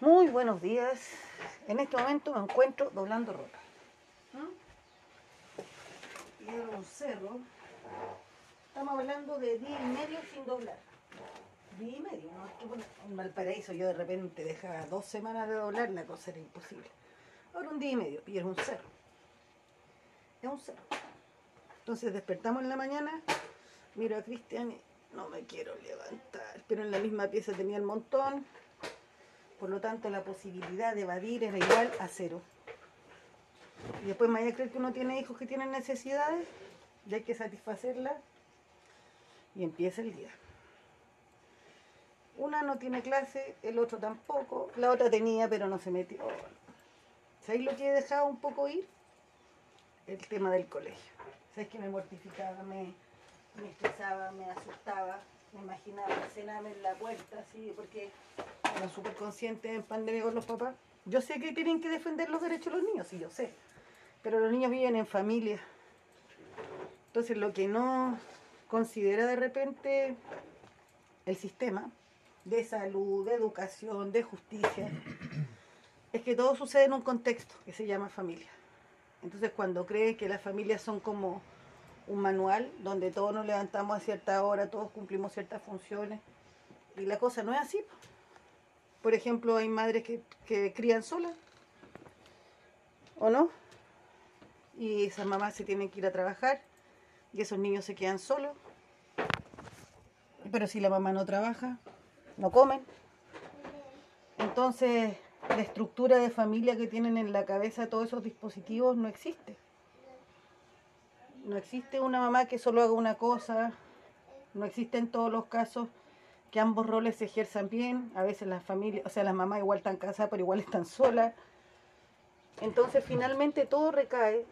Muy buenos días. En este momento me encuentro doblando ropa. Y es un cerro. Estamos hablando de día y medio sin doblar. Día y medio, ¿no? En Valparaíso yo de repente dejaba dos semanas de doblar, la cosa era imposible. Ahora un día y medio, y es un cerro. Es un cerro. Entonces despertamos en la mañana, miro a Cristian y no me quiero levantar, pero en la misma pieza tenía el montón, por lo tanto la posibilidad de evadir era igual a cero. Y después me vaya a creer que uno tiene hijos que tienen necesidades y hay que satisfacerlas y empieza el día. Una no tiene clase, el otro tampoco, la otra tenía pero no se metió. ¿Sabéis lo que he dejado un poco ir? El tema del colegio. ¿Sabéis que me mortificaba, me, me estresaba, me asustaba? Me imaginaba cenarme en la puerta, así, porque eran súper conscientes en pandemia con los papás. Yo sé que tienen que defender los derechos de los niños, sí, yo sé. Pero los niños viven en familia. Entonces, lo que no considera de repente el sistema de salud, de educación, de justicia, es que todo sucede en un contexto que se llama familia. Entonces, cuando creen que las familias son como un manual donde todos nos levantamos a cierta hora, todos cumplimos ciertas funciones, y la cosa no es así. po. Por ejemplo, hay madres que, que crían solas, ¿o no? Y esas mamás se tienen que ir a trabajar y esos niños se quedan solos. Pero si la mamá no trabaja, no comen. Entonces, la estructura de familia que tienen en la cabeza todos esos dispositivos no existe. No existe una mamá que solo haga una cosa, no existe en todos los casos que ambos roles se ejerzan bien, a veces las familias, o sea, las mamás igual están casadas, pero igual están solas. Entonces, finalmente todo recae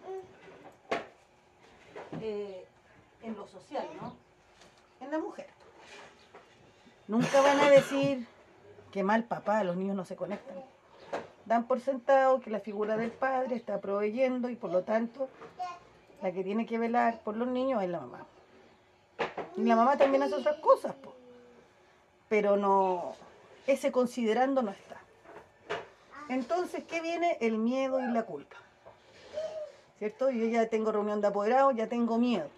eh, en lo social, ¿no? En la mujer. Nunca van a decir que mal papá, los niños no se conectan. Dan por sentado que la figura del padre está proveyendo y por lo tanto la que tiene que velar por los niños es la mamá. Y la mamá también hace otras cosas, po. pero no, ese considerando no está. Entonces, ¿qué viene? El miedo y la culpa. ¿Cierto? Yo ya tengo reunión de apoderados, ya tengo miedo.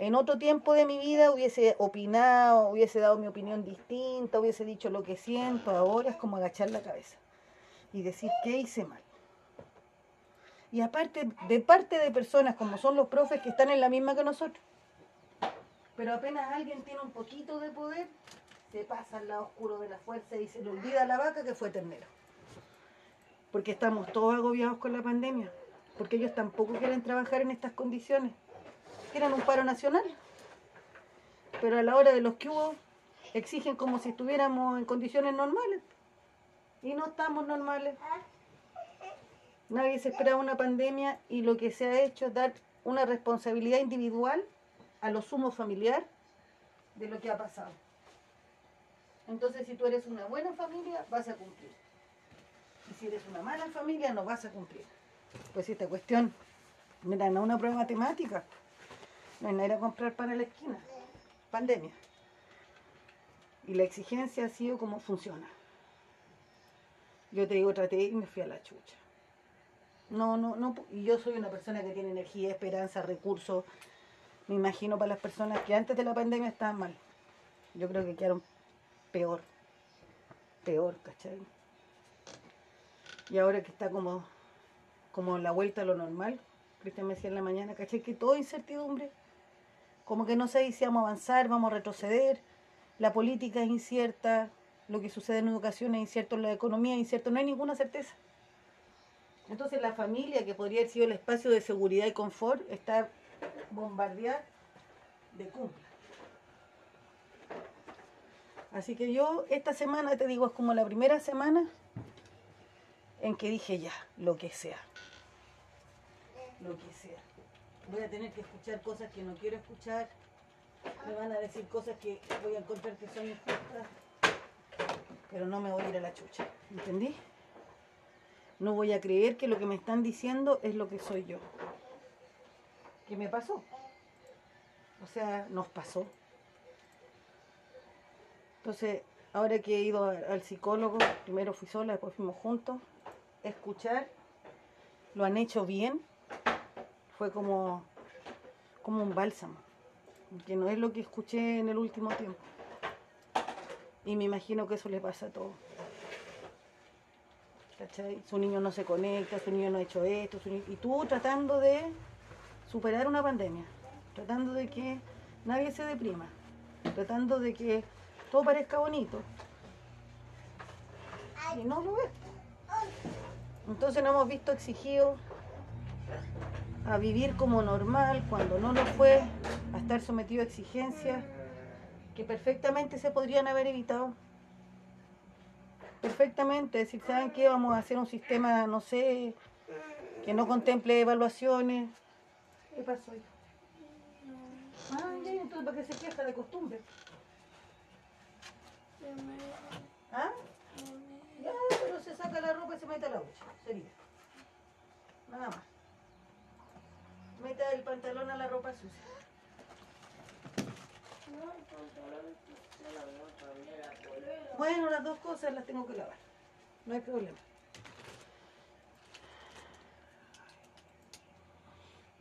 En otro tiempo de mi vida hubiese opinado, hubiese dado mi opinión distinta, hubiese dicho lo que siento, ahora es como agachar la cabeza y decir qué hice mal. Y aparte, de parte de personas como son los profes que están en la misma que nosotros. Pero apenas alguien tiene un poquito de poder, se pasa al lado oscuro de la fuerza y se le olvida la vaca que fue ternero. Porque estamos todos agobiados con la pandemia. Porque ellos tampoco quieren trabajar en estas condiciones. Quieren un paro nacional. Pero a la hora de los que hubo, exigen como si estuviéramos en condiciones normales. Y no estamos normales. Nadie se esperaba una pandemia y lo que se ha hecho es dar una responsabilidad individual a lo sumo familiar de lo que ha pasado. Entonces, si tú eres una buena familia, vas a cumplir. Y si eres una mala familia, no vas a cumplir. Pues esta cuestión, mira, no es una prueba matemática. No ir a comprar pan a la esquina. Pandemia. Y la exigencia ha sido como funciona. Yo te digo, traté y me fui a la chucha. No, no, no. Yo soy una persona que tiene energía, esperanza, recursos. Me imagino para las personas que antes de la pandemia estaban mal. Yo creo que quedaron peor. Peor, ¿cachai? Y ahora que está como, como la vuelta a lo normal, Cristian me decía en la mañana, ¿cachai? Que todo incertidumbre. Como que no sé si vamos a avanzar, vamos a retroceder. La política es incierta, lo que sucede en educación es incierto, la economía es incierto, no hay ninguna certeza. Entonces la familia, que podría haber sido el espacio de seguridad y confort, está bombardeada de cumpla. Así que yo esta semana, te digo, es como la primera semana en que dije ya, lo que sea. Lo que sea. Voy a tener que escuchar cosas que no quiero escuchar. Me van a decir cosas que voy a encontrar que son injustas. Pero no me voy a ir a la chucha. ¿Entendí? No voy a creer que lo que me están diciendo es lo que soy yo. ¿Qué me pasó? O sea, nos pasó. Entonces, ahora que he ido al psicólogo, primero fui sola, después fuimos juntos, escuchar, lo han hecho bien, fue como, como un bálsamo, que no es lo que escuché en el último tiempo. Y me imagino que eso le pasa a todos. Su niño no se conecta, su niño no ha hecho esto, su ni- y tú tratando de superar una pandemia, tratando de que nadie se deprima, tratando de que todo parezca bonito. Y no lo es. Entonces nos hemos visto exigidos a vivir como normal cuando no lo fue, a estar sometido a exigencias que perfectamente se podrían haber evitado. Perfectamente, decir, ¿saben qué? Vamos a hacer un sistema, no sé, que no contemple evaluaciones. ¿Qué pasó? hijo? Ah, entonces para qué se queja de costumbre. ¿Ah? Ya, pero se saca la ropa y se mete a la ducha. Sería. Nada más. Meta el pantalón a la ropa sucia. Bueno, las dos cosas las tengo que lavar. No hay problema.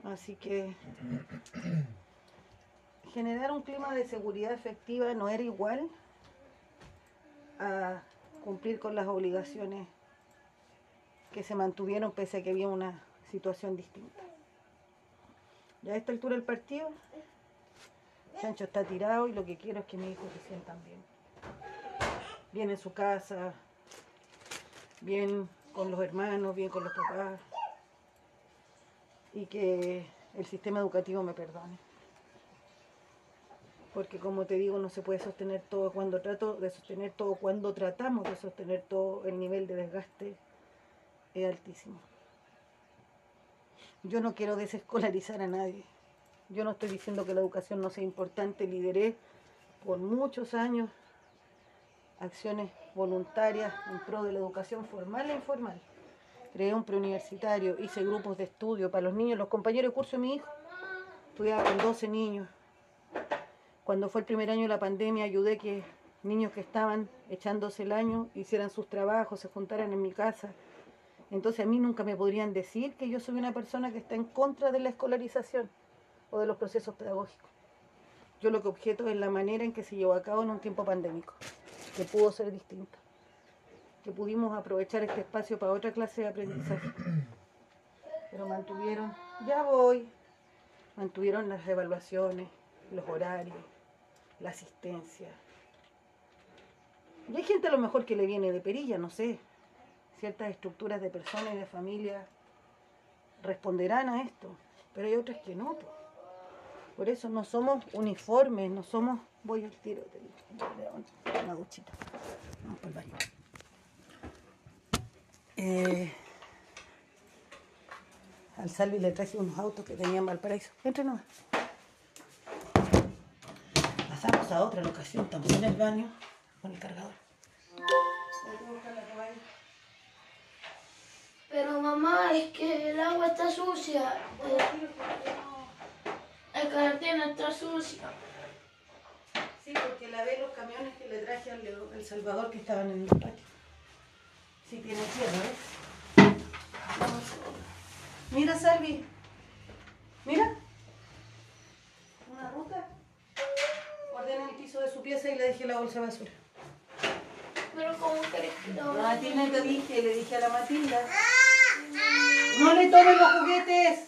Así que generar un clima de seguridad efectiva no era igual a cumplir con las obligaciones que se mantuvieron pese a que había una situación distinta. Ya a esta altura del partido, Chancho está tirado y lo que quiero es que mis hijos se sientan bien. Bien en su casa, bien con los hermanos, bien con los papás y que el sistema educativo me perdone. Porque como te digo, no se puede sostener todo cuando trato de sostener todo, cuando tratamos de sostener todo, el nivel de desgaste es altísimo. Yo no quiero desescolarizar a nadie. Yo no estoy diciendo que la educación no sea importante. Lideré por muchos años acciones voluntarias en pro de la educación formal e informal. Creé un preuniversitario, hice grupos de estudio para los niños, los compañeros de curso de mi hijo. Estudiaba con 12 niños. Cuando fue el primer año de la pandemia, ayudé que niños que estaban echándose el año hicieran sus trabajos, se juntaran en mi casa. Entonces a mí nunca me podrían decir que yo soy una persona que está en contra de la escolarización o de los procesos pedagógicos. Yo lo que objeto es la manera en que se llevó a cabo en un tiempo pandémico, que pudo ser distinta, que pudimos aprovechar este espacio para otra clase de aprendizaje. Pero mantuvieron, ya voy, mantuvieron las evaluaciones, los horarios, la asistencia. Y hay gente a lo mejor que le viene de perilla, no sé, ciertas estructuras de personas y de familias responderán a esto, pero hay otras que no. Por eso no somos uniformes, no somos... Voy al tiro, te digo, una duchita. Vamos para el baño. Eh, al Salvi le traje unos autos que tenía en Valparaíso. Entre nomás. Pasamos a otra locación, también en el baño, con el cargador. Pero mamá, es que el agua está sucia. El carretera está sucia. Sí, porque lavé los camiones que le traje al Leo- El Salvador que estaban en el patio. Sí tiene tierra, ¿ves? Vamos. Mira, Salvi. Mira. Una ruta. Ordené el piso de su pieza y le dejé la bolsa de basura. Pero ¿cómo crees que A Matilda te dije, le dije a la Matilda. No le tomen los juguetes.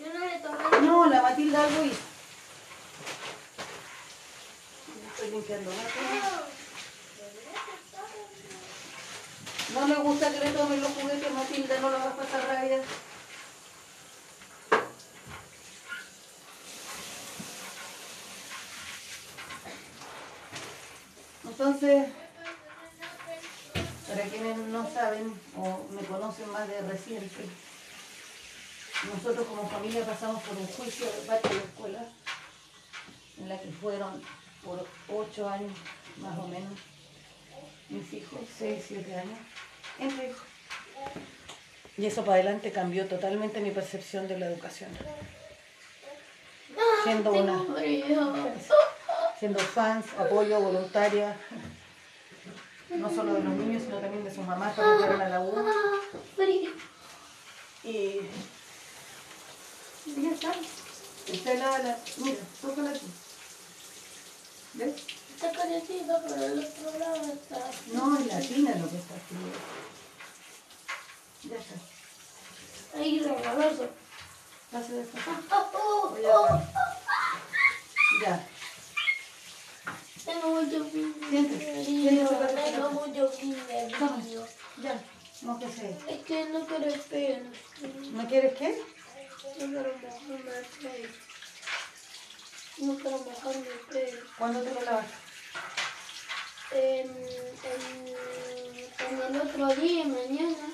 Yo no le tomé. No, la Matilda algo hizo. Estoy limpiando. No le gusta que le tomen los juguetes, Matilda, no lo hagas pasar rabia. Entonces, para quienes no saben o me conocen más de reciente, nosotros como familia pasamos por un juicio de parte de la escuela, en la que fueron por ocho años más o menos, mis hijos, seis, siete años, entre hijos. Y eso para adelante cambió totalmente mi percepción de la educación. Siendo una, siendo fans, apoyo, voluntaria, no solo de los niños, sino también de sus mamás cuando llegaron a la U. Ah. Y, ya está. Está la, la, mira, tócala aquí. ¿Ves? Está calientito, pero el otro lado está. No, es la tina lo que está frío. Ya está. Ahí regaloso. Pase de esta. Ah, oh, Voy a oh. Ya. Tengo mucho frío. Tengo mucho frío. Ya. No que sé. Es que no quiero pelo. ¿No quieres qué? No quiero mojarme el pelo. No quiero mojarme el pelo. ¿Cuándo te lo lavas? En, en, en el otro día, mañana.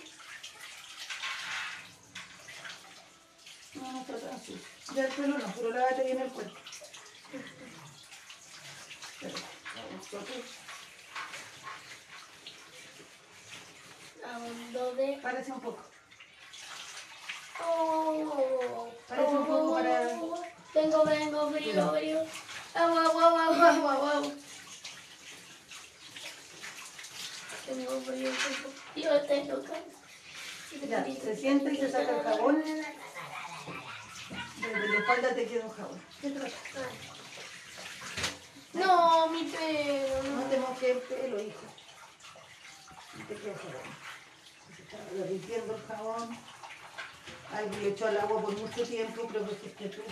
No, no tan sucio. Ya el pelo no, pero lávate bien el cuerpo. Espera, vamos. Párese un poco. Oh, Parece un poco para- Tengo, vengo, frío, frío. Agua, agua, agua, agua, agua. Tengo frío, tengo frío, tengo. Ya, se sienta y se saca el jabón. Desde la espalda te queda un jabón. No, mi pelo, No no. te mojes el pelo, hijo. Te queda jabón. Se está derritiendo el jabón. Alguien le echó al agua por mucho tiempo, pero que fuiste tú.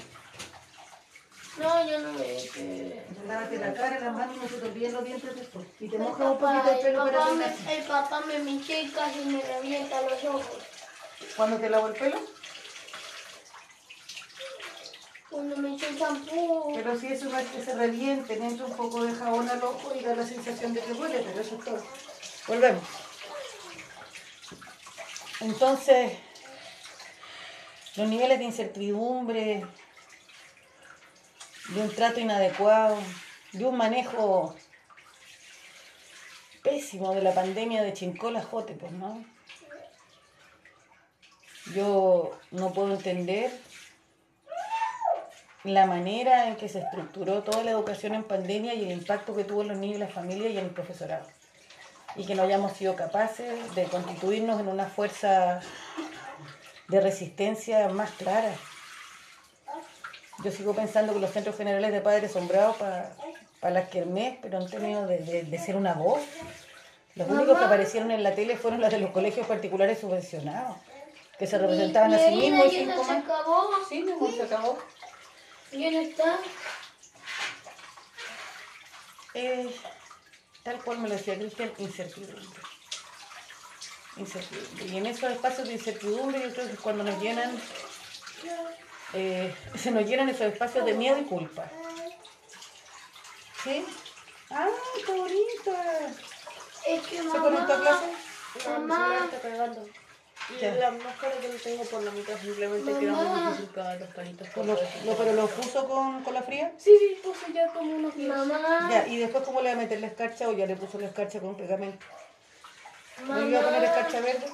No, yo no me. Lávate la cara, las manos y no se te olviden los dientes después. Y te mojas un poquito el el pelo para me, el papá me minché y casi me revienta los ojos. ¿Cuándo te lavo el pelo? Cuando me eché el champú. Pero si eso no es que se reviente, le entra un poco de jabón al ojo y da la sensación de que huele, pero eso es todo. Volvemos. Entonces, los niveles de incertidumbre, de un trato inadecuado, de un manejo pésimo de la pandemia de Chincola Jote, pues, ¿no? Yo no puedo entender la manera en que se estructuró toda la educación en pandemia y el impacto que tuvo en los niños y las familias y en el profesorado. Y que no hayamos sido capaces de constituirnos en una fuerza de resistencia más clara. Yo sigo pensando que los centros generales de padres son bravos para las kermés, pero en términos de, de- de ser una voz. Los únicos que aparecieron en la tele fueron los de los colegios particulares subvencionados, que se representaban a sí Mi mismos y ya se acabó. Sí, se acabó. ¿Quién está? Eh, tal cual me lo decía Cristian, incertidumbre. Incertidumbre. Y en esos espacios de incertidumbre yo creo que es cuando nos llenan, eh, se nos llenan esos espacios de miedo y culpa. ¿Sí? ¡Ah, qué bonita! Es que ¿Se conectó a clase? No, Mamá. celular está cargando. Y Ya. la máscara que lo tengo por la mitad simplemente queda muy difícil pegar los palitos. por ¿Lo, todo. lo- ¿Pero lo puso con, con la fría? Sí, sí, puse ya como unos días. Mamá. Ya, ¿y después cómo le va a meter la escarcha o ya le puso la escarcha con pegamento? ¿No iba a poner escarcha verde?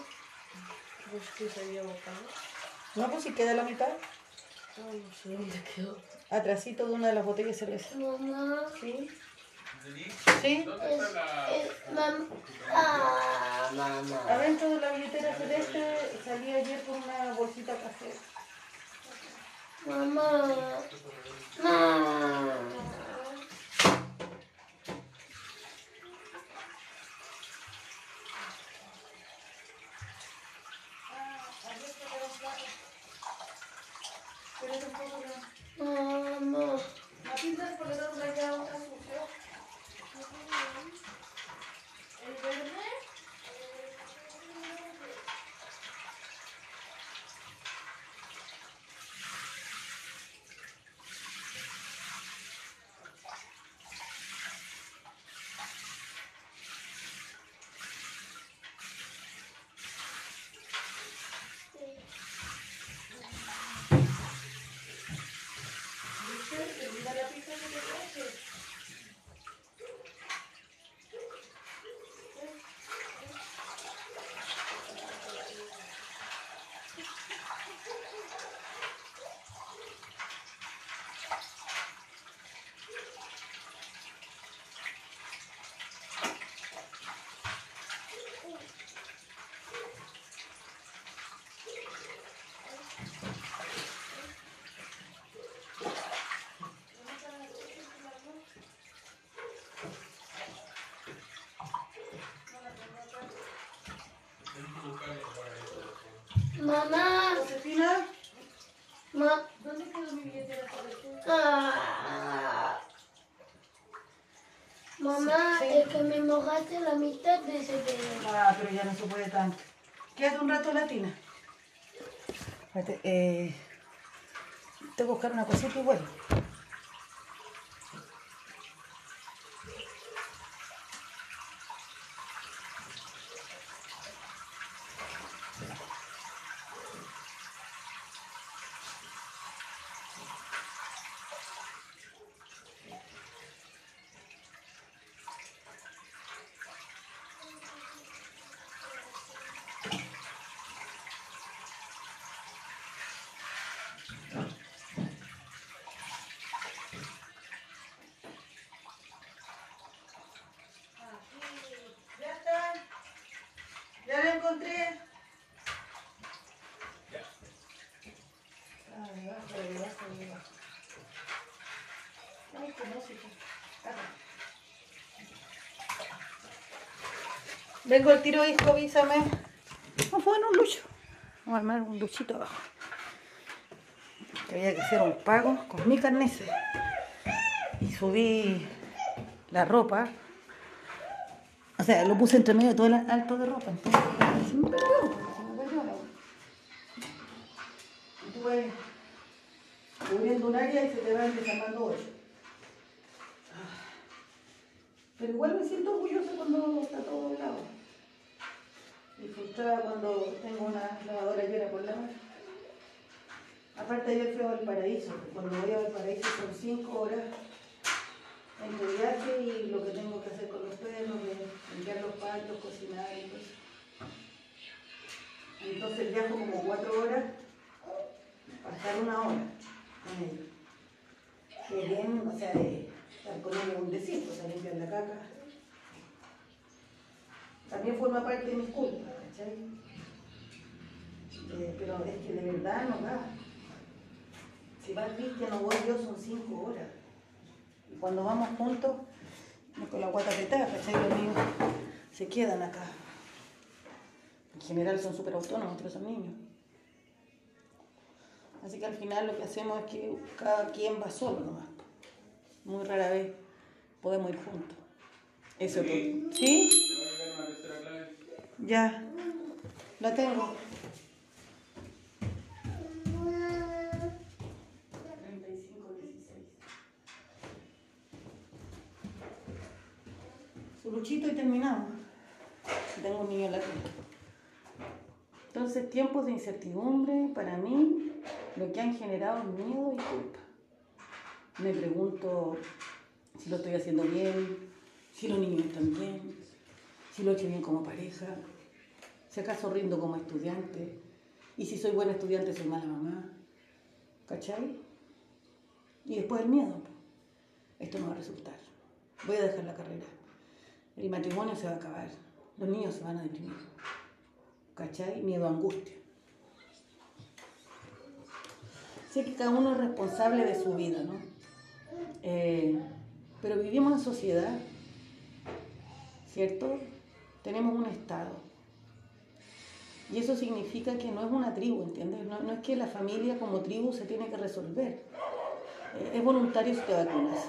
Pues que se había botado. No, pues si queda la mitad. Ay, no sé dónde quedó. Atrasito de una de las botellas de cerveza. Mamá. ¿Sí? ¿Sí? Es, es, mam- ah, mamá. Adentro de la billetera celeste salí ayer con una bolsita café. Mamá. Mamá. Mamá, Josefina, ma, ¿Dónde quedó mi billetera? ah. Mamá, Sí. es que me mojaste la mitad de ese pelo. Ah, pero ya no se puede tanto. Quédate un rato latina. Espérate, eh, tengo que buscar una cosita y vuelvo. Ya está. Ya la encontré. Ah, debajo, debajo, debajo. Ay, qué música. Acá. Vengo al tiro, hijo, avísame. No fue en un lucho. Vamos a armar un luchito abajo. Que había que hacer un pago con mi carnese. Y subí la ropa. O sea, lo puse entre medio de todo el alto de ropa. Aparte ayer fui a Valparaíso. Cuando voy a Valparaíso son cinco horas en el viaje y lo que tengo que hacer con los perros, limpiar los patios, cocinar y todo eso. Entonces viajo como cuatro horas para estar una hora con ellos. Que bien, o sea, de estar con un desierto, o sea, limpiar la caca. También forma parte de mis culpas, ¿cachai? Eh, pero es que de verdad no da. Si va Cristian o voy yo son cinco horas. Y cuando vamos juntos, con la guata apretada, ¿cachai? Los niños se quedan acá. En general son súper autónomos, pero son niños. Así que al final lo que hacemos es que cada quien va solo nomás. Muy rara vez podemos ir juntos. Eso es todo. ¿Sí? Ya. La tengo. Luchito y terminamos. Tengo un niño latino. Entonces, tiempos de incertidumbre, para mí, lo que han generado es miedo y culpa. Me pregunto si lo estoy haciendo bien, si los niños están bien, si lo he hecho bien como pareja, si acaso rindo como estudiante, y si soy buena estudiante soy mala mamá. ¿Cachai? Y después el miedo. Esto no va a resultar. Voy a dejar la carrera. El matrimonio se va a acabar. Los niños se van a deprimir. ¿Cachai? Miedo, angustia. Sé que cada uno es responsable de su vida, ¿no? Eh, pero vivimos en sociedad, ¿cierto? Tenemos un Estado. Y eso significa que no es una tribu, ¿entiendes? No, no es que la familia como tribu se tiene que resolver. Eh, es voluntario si te vacunas.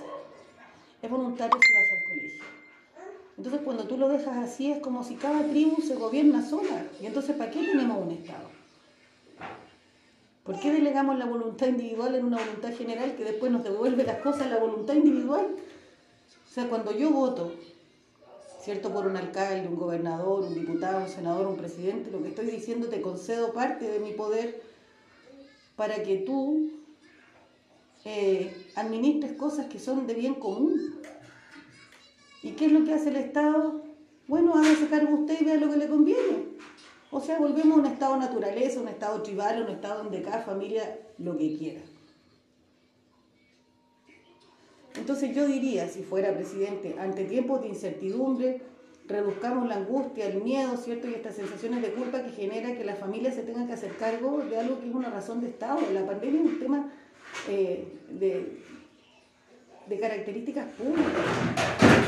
Es voluntario si vas al colegio. Entonces cuando tú lo dejas así es como si cada tribu se gobierna sola. Y entonces ¿para qué tenemos un Estado? ¿Por qué delegamos la voluntad individual en una voluntad general que después nos devuelve las cosas la voluntad individual? O sea, cuando yo voto, ¿cierto? Por un alcalde, un gobernador, un diputado, un senador, un presidente, lo que estoy diciendo te concedo parte de mi poder para que tú eh, administres cosas que son de bien común. ¿Y qué es lo que hace el Estado? Bueno, hágase cargo usted y vea lo que le conviene. O sea, volvemos a un estado naturaleza, un estado tribal, un estado donde cada familia lo que quiera. Entonces yo diría, si fuera presidente, ante tiempos de incertidumbre, reduzcamos la angustia, el miedo, ¿cierto? Y estas sensaciones de culpa que genera que la familia se tenga que hacer cargo de algo que es una razón de Estado. La pandemia es un tema eh, de, de características públicas.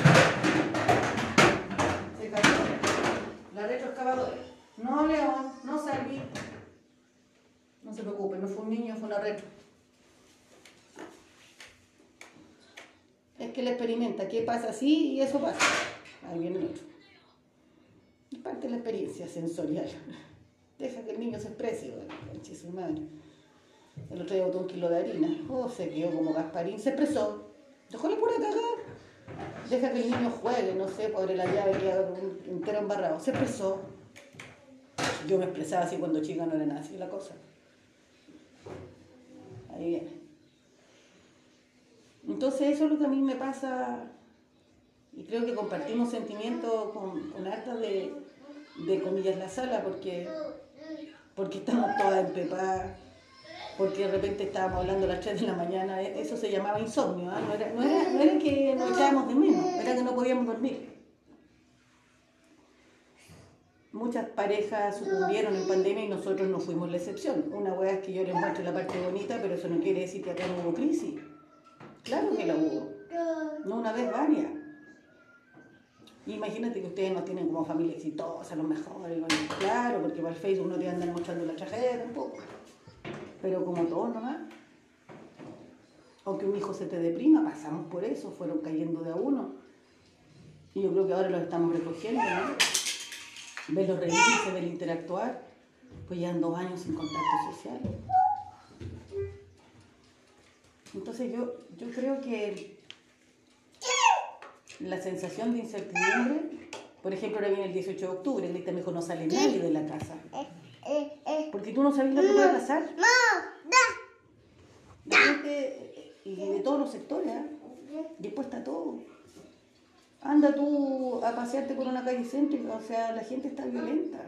La retroexcavadora. No, León, no Salvi. un niño fue una retro. Es que él experimenta qué pasa así y eso pasa. Ahí viene el otro. Es parte de la experiencia sensorial. Deja que el niño se exprese, conche su madre. El otro día botó un kilo de harina. Oh, se quedó como Gasparín. Se expresó. Dejó la pura cagada. Deja que el niño juegue, no sé, pobre la llave, queda un- entero embarrado. Se expresó. Yo me expresaba así cuando chica, no era nada así la cosa. Ahí viene. Entonces eso es lo que a mí me pasa y creo que compartimos sentimientos con, con hartas de, de comillas la sala porque, porque estamos todas empepadas, porque de repente estábamos hablando a las 3 de la mañana, e- eso se llamaba insomnio, ¿ah? no, era, no, era, no era que nos echábamos de menos, era que no podíamos dormir. Muchas parejas sucumbieron en pandemia y nosotros no fuimos la excepción. Una hueá es que yo les muestre la parte bonita, pero eso no quiere decir que acá no hubo crisis. Claro que la hubo. No una vez, varias. Imagínate que ustedes no tienen como familia exitosa, los mejores. bueno, Claro, porque para el Facebook no te andan mostrando la tragedia tampoco. Pero como todos nomás. Aunque un hijo se te deprima, pasamos por eso, fueron cayendo de a uno. Y yo creo que ahora los estamos recogiendo, ¿no? Ver los reírse, ver interactuar. Pues ya dos años sin contacto social. Entonces yo, yo creo que la sensación de incertidumbre, por ejemplo, ahora viene el 18 de octubre, el día mejor no sale nadie de la casa. Porque tú no sabes lo que puede pasar. La gente, y de todos los sectores, ¿ah? después está todo. Anda tú a pasearte por una calle céntrica, o sea, la gente está violenta,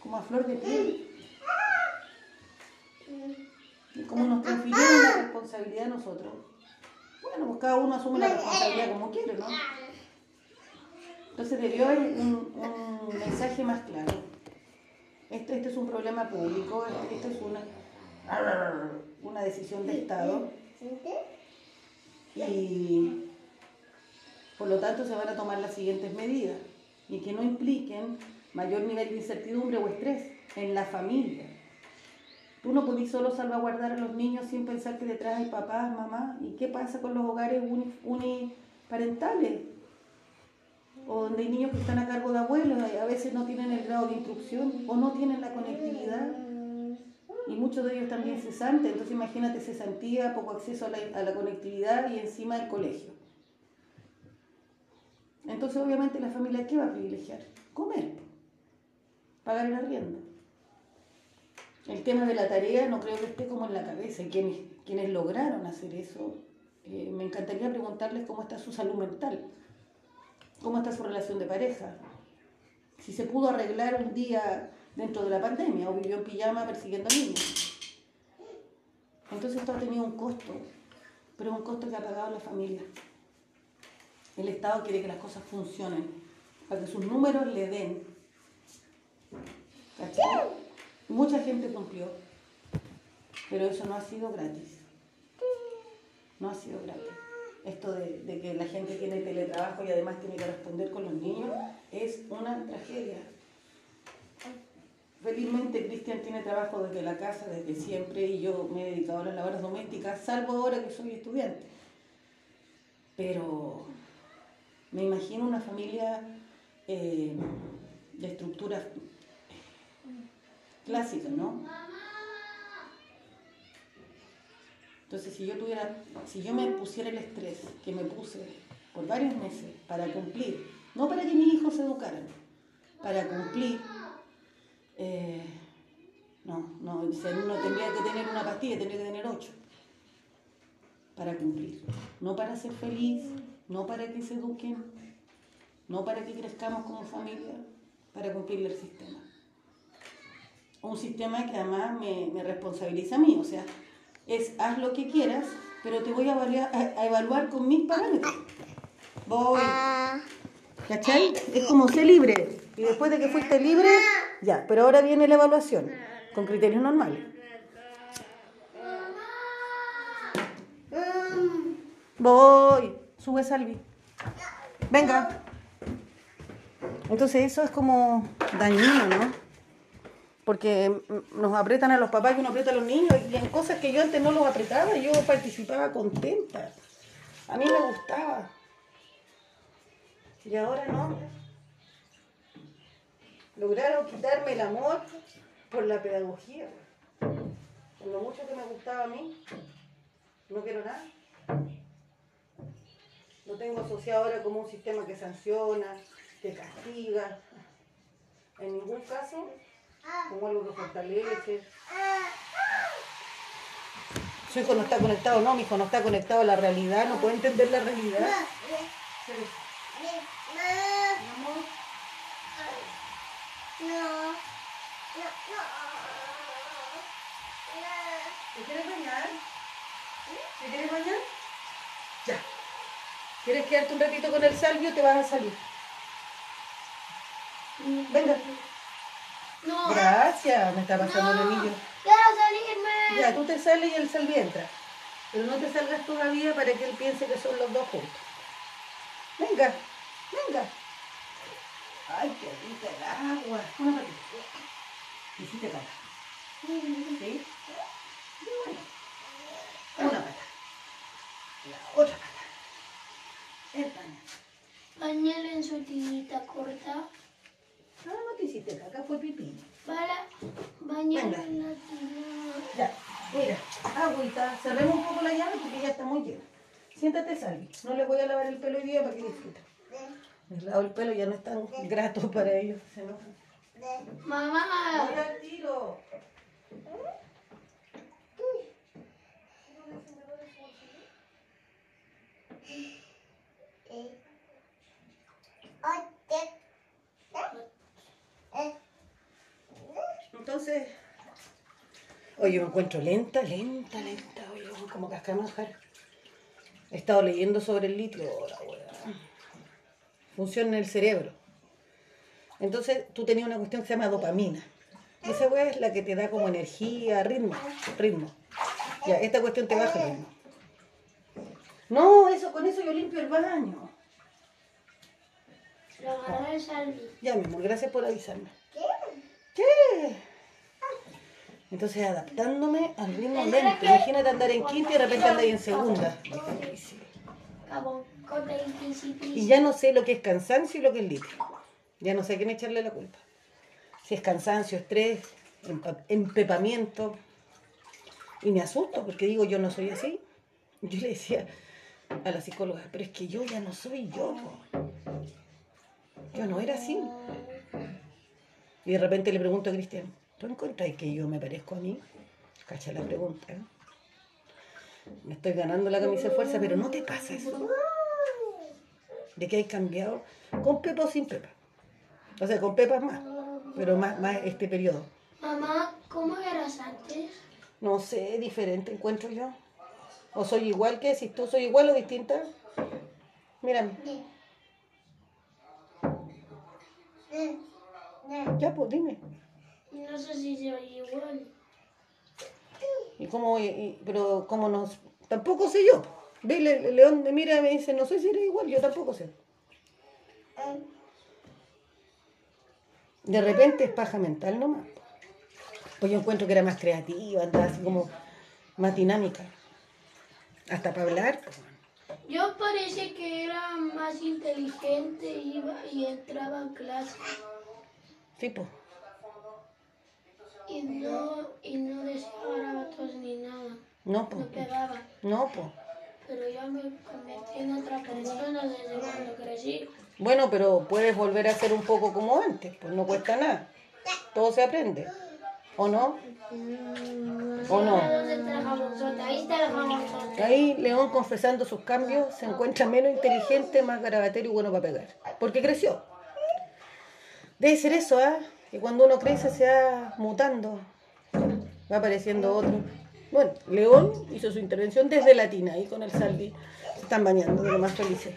como a flor de piel. Y como nos transfirieron la responsabilidad a nosotros, bueno, pues cada uno asume la responsabilidad como quiere, ¿no? Entonces debió haber un mensaje más claro. Este, este es un problema público, esto es una, una decisión de Estado y por lo tanto se van a tomar las siguientes medidas y que no impliquen mayor nivel de incertidumbre o estrés en la familia. Tú no podés solo salvaguardar a los niños sin pensar que detrás hay papás, mamás. ¿Y qué pasa con los hogares uni- uniparentales? O donde hay niños que están a cargo de abuelos, y a veces no tienen el grado de instrucción o no tienen la conectividad. Y muchos de ellos también cesantes. Entonces imagínate cesantía, poco acceso a la, conectividad y encima el colegio. Entonces obviamente la familia ¿qué va a privilegiar? Comer. Pagar el arriendo. El tema de la tarea no creo que esté como en la cabeza. Quienes lograron hacer eso, eh, me encantaría preguntarles cómo está su salud mental, cómo está su relación de pareja, si se pudo arreglar un día dentro de la pandemia o vivió en pijama persiguiendo niños. Entonces esto ha tenido un costo, pero es un costo que ha pagado la familia. El Estado quiere que las cosas funcionen, para que sus números le den. ¿Cachai? Mucha gente cumplió, pero eso no ha sido gratis. No ha sido gratis. Esto de, que la gente tiene teletrabajo y además tiene que responder con los niños es una tragedia. Felizmente Cristian tiene trabajo desde la casa, desde siempre, y yo me he dedicado a las labores domésticas, salvo ahora que soy estudiante. Pero me imagino una familia eh, de estructuras clásicas, ¿no? Entonces, si yo tuviera, si yo me pusiera el estrés que me puse por varios meses para cumplir, no para que mis hijos se educaran, para cumplir, eh, no, no, tendría que tener una pastilla, tendría que tener ocho para cumplir, no para ser feliz, no para que se eduquen, no para que crezcamos como familia, para cumplirle el sistema. Un sistema que además me, me responsabiliza a mí, o sea, es haz lo que quieras, pero te voy a, evaluar- a- evaluar con mis parámetros. Voy. ¿Cachai? Es como ser libre. Y después de que fuiste libre, ya, pero ahora viene la evaluación, con criterios normales. Voy. Sube, Salvi. Venga. Entonces eso es como dañino, ¿no? Porque mm, nos apretan a los papás y uno aprieta a los niños y en cosas que yo antes no los apretaba, yo participaba contenta. A mí me gustaba. Y ahora no. Lograron quitarme el amor por la pedagogía. Por lo mucho que me gustaba a mí, no quiero nada. Lo tengo asociado ahora como un sistema que sanciona, que castiga. En ningún caso como algo que fortalece. Su hijo no está conectado, no, mi hijo no está conectado a la realidad, no puede entender la realidad. ¿Te quieres bañar? ¿Te quieres bañar? Ya. ¿Quieres quedarte un ratito con el salvio? Te vas a salir. Venga. No. Gracias, me está pasando No. el anillo. Salirme. Ya, tú te sales y el salvi entra. Pero no te salgas todavía para que él piense que son los dos juntos. Venga, venga. Ay, qué rica el agua. Una patita. Y si te caga. ¿Sí? Una pata. La otra pata. Entra. Bañale en su tinita corta. No, no te hiciste caca, fue pipí. Para bañar Venga. la tina. Ya, mira, agüita, cerremos un poco la llave porque ya está muy llena. Siéntate, Salvi. No les voy a lavar el pelo hoy día para que disfruten. Les lavo el pelo, ya no es tan grato para ellos. Se. Mamá. Voy al tiro. Entonces, oye, me encuentro lenta, lenta, lenta, oye, como cascamanjar. He estado leyendo sobre el litio. Funciona en el cerebro. Entonces, tú tenías una cuestión que se llama dopamina. Y esa weá es la que te da como energía, ritmo, ritmo. Ya, esta cuestión te baja el ritmo. No, eso, con eso yo limpio el baño. Lo agarré el salvi. Ya, mi amor, gracias por avisarme. ¿Qué? Entonces, adaptándome al ritmo lento. Imagínate andar en quinta y de repente andar en segunda. Difícil. Y ya no sé lo que es cansancio y lo que es litio. Ya no sé a quién echarle la culpa. Si es cansancio, estrés, empepamiento. Y me asusto porque digo, yo no soy así. Yo le decía a la psicóloga, pero es que yo ya no soy yo. Yo no era así. Y de repente le pregunto a Cristian, ¿tú encuentras que yo me parezco a mí? Cacha la pregunta. ¿eh? Me estoy ganando la camisa de fuerza, pero no te pasa eso. De que hay cambiado con pepa o sin pepa. O sea, con pepas más, pero más, más este periodo. Mamá, ¿cómo eras antes? No sé, diferente encuentro yo. O soy igual que si tú soy igual o distinta. Mírame. Ya, pues dime. No sé si soy igual. ¿Y cómo, y- pero cómo nos... Tampoco sé yo. Ve, le- le- León me mira y me dice, no sé si eres igual, yo tampoco sé. De repente es paja mental nomás. Pues yo encuentro que era más creativa, andaba así como más dinámica. Hasta para hablar. pues, Yo parece que era más inteligente, iba y entraba en clase. Sí, pues. Y no, y no decía garabatos ni nada. No, pues. No pegaba. No, pues. Pero yo me convertí en otra persona desde cuando crecí. Bueno, pero puedes volver a ser un poco como antes, pues no cuesta nada. Todo se aprende. ¿O no? ¿O no? Ahí León confesando sus cambios se encuentra menos inteligente, más garabatero y bueno para pegar. Porque creció. Debe ser eso, ¿ah? Que cuando uno crece se va mutando. Va apareciendo otro. Bueno, León hizo su intervención desde Latina, ahí con el Salvi. Se están bañando, de lo más felices.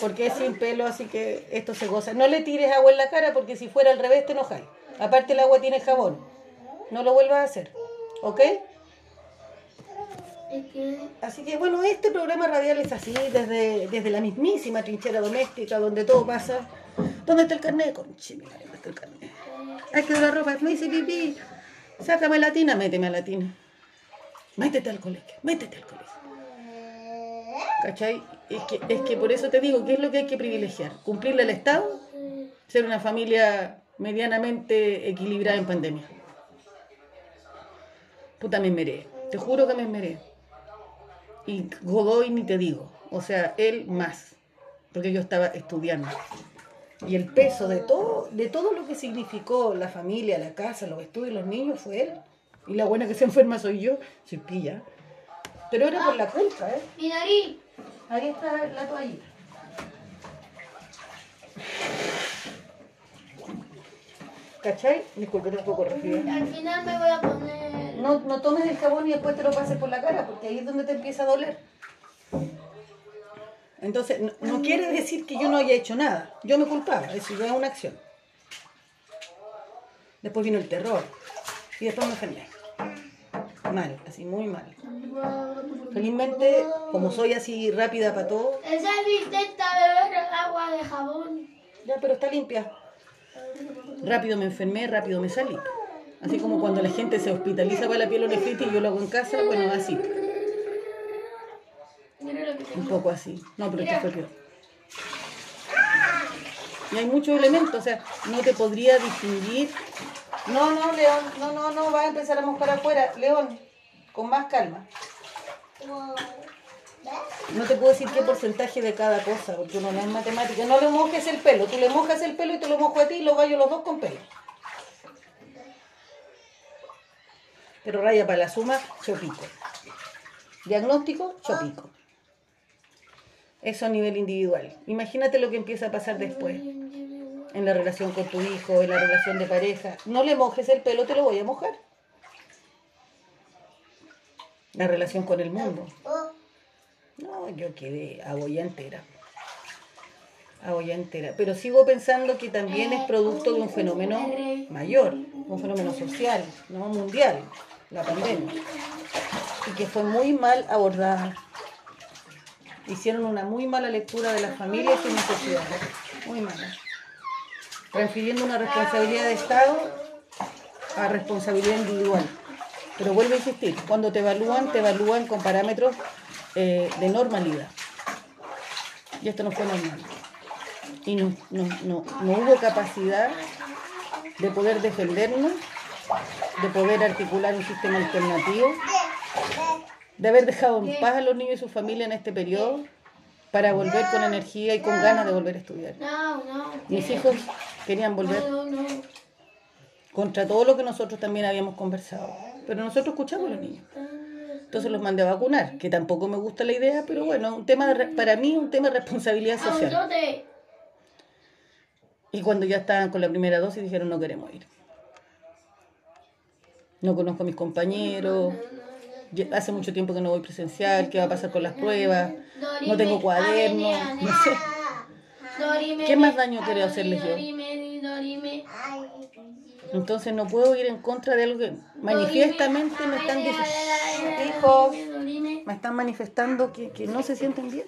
Porque es sin pelo, así que esto se goza. No le tires agua en la cara porque si fuera al revés te enojáis. Aparte el agua tiene jabón. No lo vuelvas a hacer. ¿Ok? Así que bueno, este programa radial es así, desde, desde la mismísima trinchera doméstica, donde todo pasa, ¿Dónde está el carnet? Conche, mi madre, ¿dónde está el carnet? Hay que dar la ropa, me dice pipí. Sácame la tina, méteme a la tina. Métete al colegio, métete al colegio. ¿Cachai? Es que, es que por eso te digo, ¿qué es lo que hay que privilegiar? Cumplirle al Estado, ser una familia medianamente equilibrada en pandemia. Puta, me esmeré. Te juro que me esmeré. Y Godoy ni te digo. O sea, él más. Porque yo estaba estudiando. Y el peso de todo, de todo lo que significó la familia, la casa, los estudios, los niños, fue él. Y la buena que se enferma soy yo, soy pilla. Pero era por la culpa, ¿eh? Mi nariz. Ahí está la toallita. ¿Cachai? Disculpe, un poco resfriada. Al final me voy a poner. No, no tomes el jabón y después te lo pases por la cara, porque ahí es donde te empieza a doler. Entonces, no, no quiere decir que yo no haya hecho nada. Yo me culpaba, eso ya es una acción. Después vino el terror. Y después me enfermé. Mal, así, muy mal. Felizmente, como soy así rápida para todo, Esa intenta beber agua de jabón. ya, pero está limpia. Rápido me enfermé, rápido me salí. Así como cuando la gente se hospitaliza para la pielonefritis y yo lo hago en casa, bueno, así. Un poco así. No, pero esto fue peor. Y hay muchos elementos, o sea, no te podría distinguir. No, no, León, no, no, no, vas a empezar a mojar afuera. León, con más calma. No te puedo decir qué porcentaje de cada cosa, porque uno no es matemática. No le mojes el pelo, tú le mojas el pelo y te lo mojo a ti y los gallos los dos con pelo. Pero raya para la suma, chopico. Diagnóstico, chopico. Eso a nivel individual. Imagínate lo que empieza a pasar después. En la relación con tu hijo, en la relación de pareja. No le mojes el pelo, te lo voy a mojar. La relación con el mundo. No, yo quedé abolla entera. Abolla entera. Pero sigo pensando que también es producto de un fenómeno mayor, un fenómeno social, no mundial, la pandemia. Y que fue muy mal abordada. Hicieron una muy mala lectura de las familias y necesidades. Muy mala. Transfiriendo una responsabilidad de Estado a responsabilidad individual. Pero vuelvo a insistir, cuando te evalúan, te evalúan con parámetros eh, de normalidad. Y esto no fue normal. Y no, no, no, no hubo capacidad de poder defendernos, de poder articular un sistema alternativo, de haber dejado en paz a los niños y sus familias en este periodo para volver con energía y con ganas de volver a estudiar. Mis hijos querían volver contra todo lo que nosotros también habíamos conversado. Pero nosotros escuchamos a los niños. Entonces los mandé a vacunar, que tampoco me gusta la idea, pero bueno, un tema de para mí un tema de responsabilidad social. Y cuando ya estaban con la primera dosis dijeron no queremos ir. No conozco a mis compañeros. Hace mucho tiempo que no voy presencial. ¿Qué va a pasar con las pruebas? No tengo cuadernos. No sé. ¿Qué más daño quiero hacerles yo? Entonces no puedo ir en contra de algo que manifiestamente me están diciendo. Hijos, me están manifestando que, que no se sienten bien.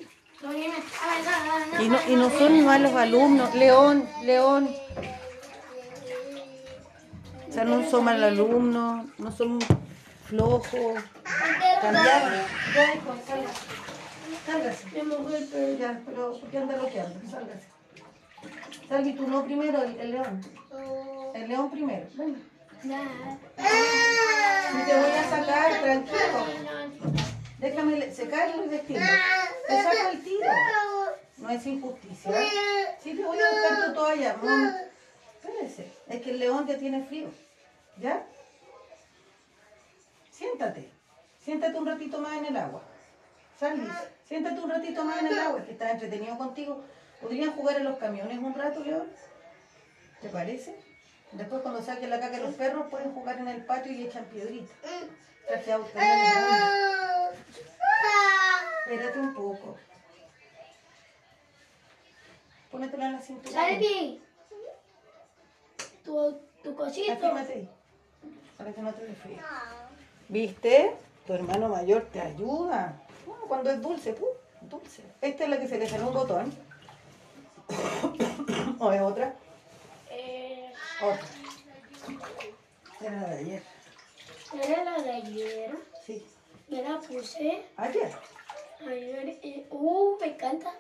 Y no, y no son malos alumnos. León, León. O sea, no son malos alumnos, no son Ya, hijo, sálgase. Sálgase. Me mojé el pelo. Ya, pero ¿por qué anda bloqueando? Sálgase. Salvi, tú no primero, el, el león. El león primero. Venga. Y te voy a sacar, tranquilo. Déjame secarlo y vestirlo. Te saco el tiro. No es injusticia. Sí, te voy a buscar tu toalla. Espérese. Es que el león ya tiene frío. ¿Ya? Siéntate. Siéntate un ratito más en el agua. Salvi, siéntate un ratito más en el agua, que está entretenido contigo. ¿Podrían jugar en los camiones un rato, León? ¿Te parece? Después cuando saquen la caca de los perros pueden jugar en el patio y echan piedritas. Traje es. Espérate un poco. Pónetelo en la cintura. Salvi. Tu, tu cosito. Afírmate Para que no te dé frío. ¿Viste? Tu hermano mayor te ayuda. Cuando es dulce, ¡pum! dulce. Esta es la que se le sale un botón. ¿O es otra? Eh, Otra. Era la de ayer. era la de ayer. Sí. Me la puse ¿Ayer? ayer. y- uh, me encanta.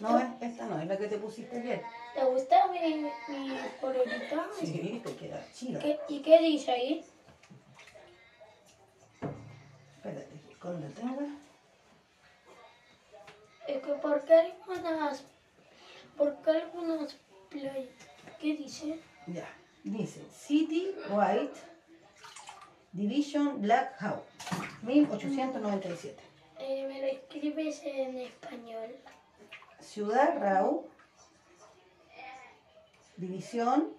No, es- esta no, es la que te pusiste ayer. ¿Te gusta mi, mi polerita? Sí, te queda chida. ¿Qué- ¿Y qué dice ahí? Cuando tenga. Es que ¿por qué algunas, por qué algunas playas? ¿Qué dice? Ya. Dice City White Division Black House 1897. Eh, me lo escribes en español. Ciudad Rau División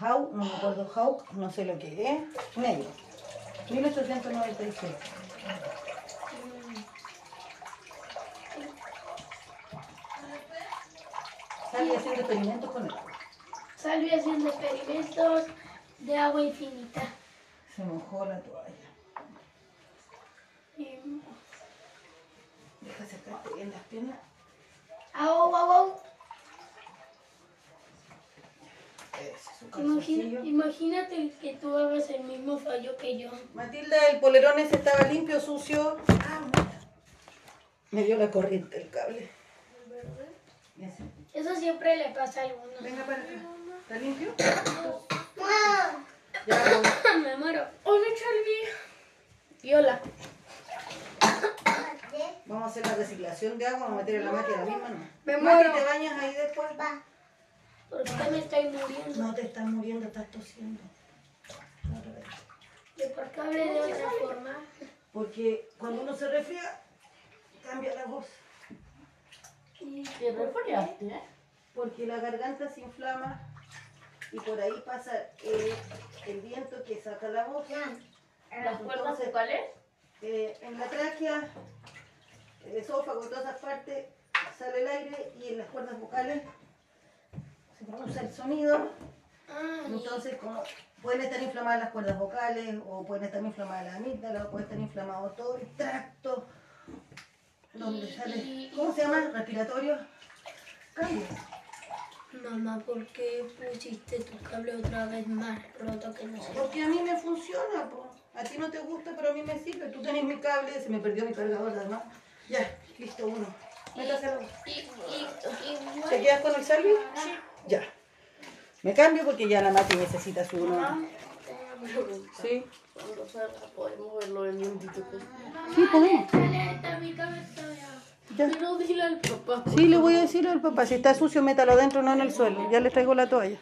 How, no me acuerdo How, no sé lo que es, negro. 1897. Salí haciendo experimentos con él. Salí haciendo experimentos de agua infinita. Se mojó la toalla. Y- Deja sacarte bien las piernas. Au, au, au. Ese es su Imagina- imagínate que tú hagas el mismo fallo que yo. Matilda, el polerón ese estaba limpio, sucio. Ah, mira. Me dio la corriente el cable. Eso siempre le pasa a algunos. Venga para acá. ¿Está limpio? Ya voy. Me muero. Hola, Charlie. Y hola. Vamos a hacer la reciclación de agua, vamos a meter en la máquina la misma, ¿no? Me Mati, muero. ¿te bañas ahí después? ¿Por qué me estoy muriendo? No te estás muriendo, estás tosiendo. ¿De por qué hablé de otra forma? Porque cuando uno se resfría, cambia la voz. ¿Te resfriaste? Porque la garganta se inflama y por ahí pasa eh, el viento que saca la voz. ¿Las cuerdas vocales? eh, en la tráquea, el esófago, en todas esas partes, sale el aire y en las cuerdas vocales produce el sonido. Entonces, como pueden estar inflamadas las cuerdas vocales, o pueden estar inflamadas las amígdalas, o puede estar inflamado todo el tracto, donde sale, ¿cómo se llama? Respiratorio. Cambia. mamá, ¿por qué pusiste tu cable otra vez más roto que no sé? Porque a mí me funciona, po. A ti no te gusta, pero a mí me sirve. Tú tenés mi cable, se me perdió mi cargador además. Ya, listo, uno. Métaselo. ¿Te quedas con el salvio? Ya. Me cambio porque ya la Mati necesita su uno. Sí. Cuando salga podemos verlo en un. Sí, podemos. Caleta, mi cabeza ya. Ya. Pero dile al papá. Sí, le voy a decir al papá, si está sucio, métalo adentro, no en el suelo. Ya le traigo la toalla.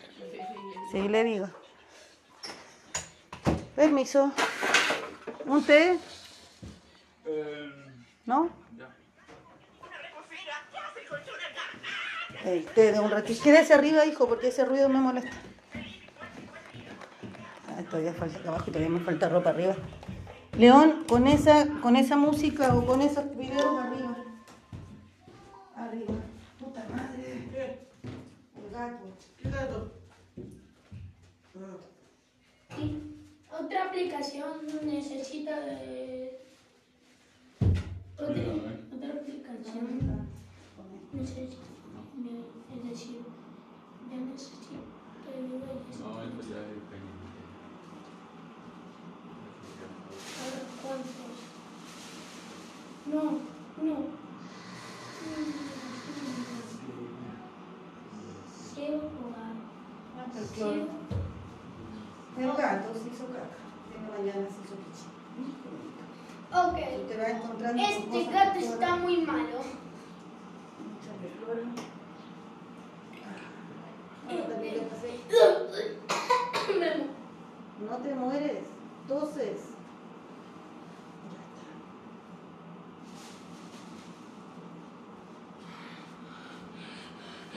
Sí, le digo. Permiso. ¿Un té? ¿No? De un ratito. Quédese arriba, hijo, porque ese ruido me molesta. Ah, todavía falta acá abajo y todavía me falta ropa arriba. León, con esa, con esa música o con esos videos arriba. Arriba. Puta madre. El gato. ¿Qué gato? Otra aplicación necesita de... Otra, otra aplicación necesita... Es decir, ya. No, esto ya es técnico. Ahora, ¿Cuántos? No, no. Quiero jugar. Ah, pero claro. El gato se hizo caca. En la mañana se hizo pichi. Ok. Te vas encontrando con Este gato está muy malo. Échale flores. Ah, también le pasé. No te mueres, toses. Ya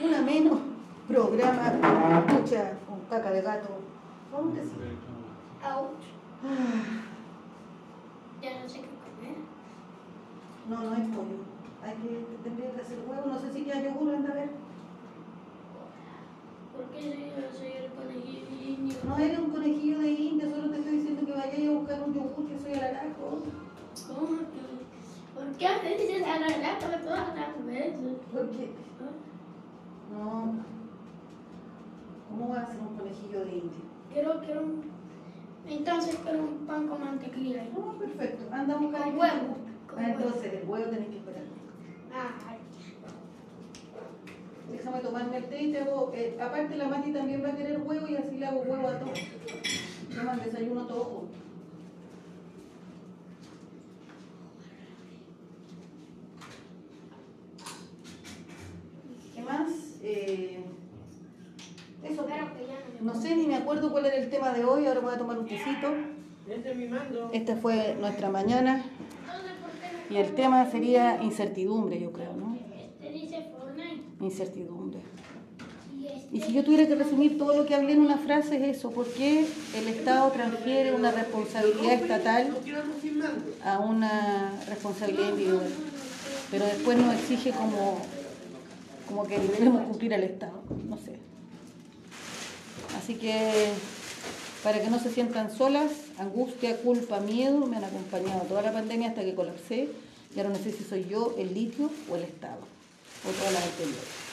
está. Una menos programa escucha con caca de gato. ¿Cómo te sientes? Ouch. Ya no sé qué comer. No, no es pollo. Hay que, tendría que hacer huevo. No sé si queda yogur, anda a ver. ¿Por qué yo soy el conejillo? No eres un conejillo de India, solo te estoy diciendo que vayas a buscar un yogur que soy alaraco. ¿Cómo que? ¿Por qué a veces a la lata todas las veces? Porque No. ¿Cómo va a ser un conejillo de indio? Quiero, quiero un... Entonces quiero un pan con mantequilla. No, perfecto. Anda a buscar Con el- huevo. Con Ah, entonces el huevo tenés que esperar. Ah. Déjame tomarme el té y te hago. eh, aparte, la Mati también va a querer huevo y así le hago huevo a todos. Toman desayuno todos juntos. ¿Qué más? Eh, eso. Ya no sé ni me acuerdo cuál era el tema de hoy. Ahora voy a tomar un tecito. Este es mi mando. Esta fue nuestra mañana. Entonces, ¿por qué Y el tema sería incertidumbre, yo creo, ¿no? Este. Incertidumbre. Y si yo tuviera que resumir todo lo que hablé en una frase es eso, ¿por qué el Estado transfiere una responsabilidad estatal a una responsabilidad individual? Pero después nos exige como, como que debemos cumplir al Estado, no sé. Así que para que no se sientan solas, angustia, culpa, miedo, me han acompañado toda la pandemia hasta que colapsé y ahora no sé si soy yo, el litio o el Estado, o todas las anteriores.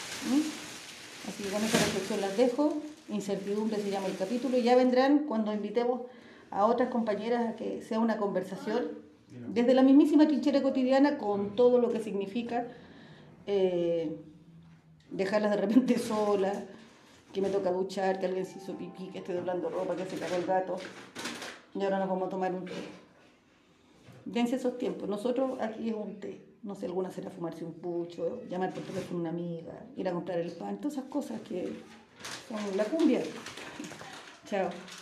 Así que con esa reflexión las dejo. Incertidumbre se llama el capítulo y ya vendrán cuando invitemos a otras compañeras a que sea una conversación desde la mismísima trinchera cotidiana con todo lo que significa eh, dejarlas de repente solas, que me toca duchar, que alguien se hizo pipí, que estoy doblando ropa, que se cagó el gato. Y ahora nos vamos a tomar un té. Dense esos tiempos. Nosotros aquí es un té. No sé, alguna será fumarse un pucho, llamar por teléfono a una amiga, ir a comprar el pan, todas esas cosas que son la cumbia. Chao.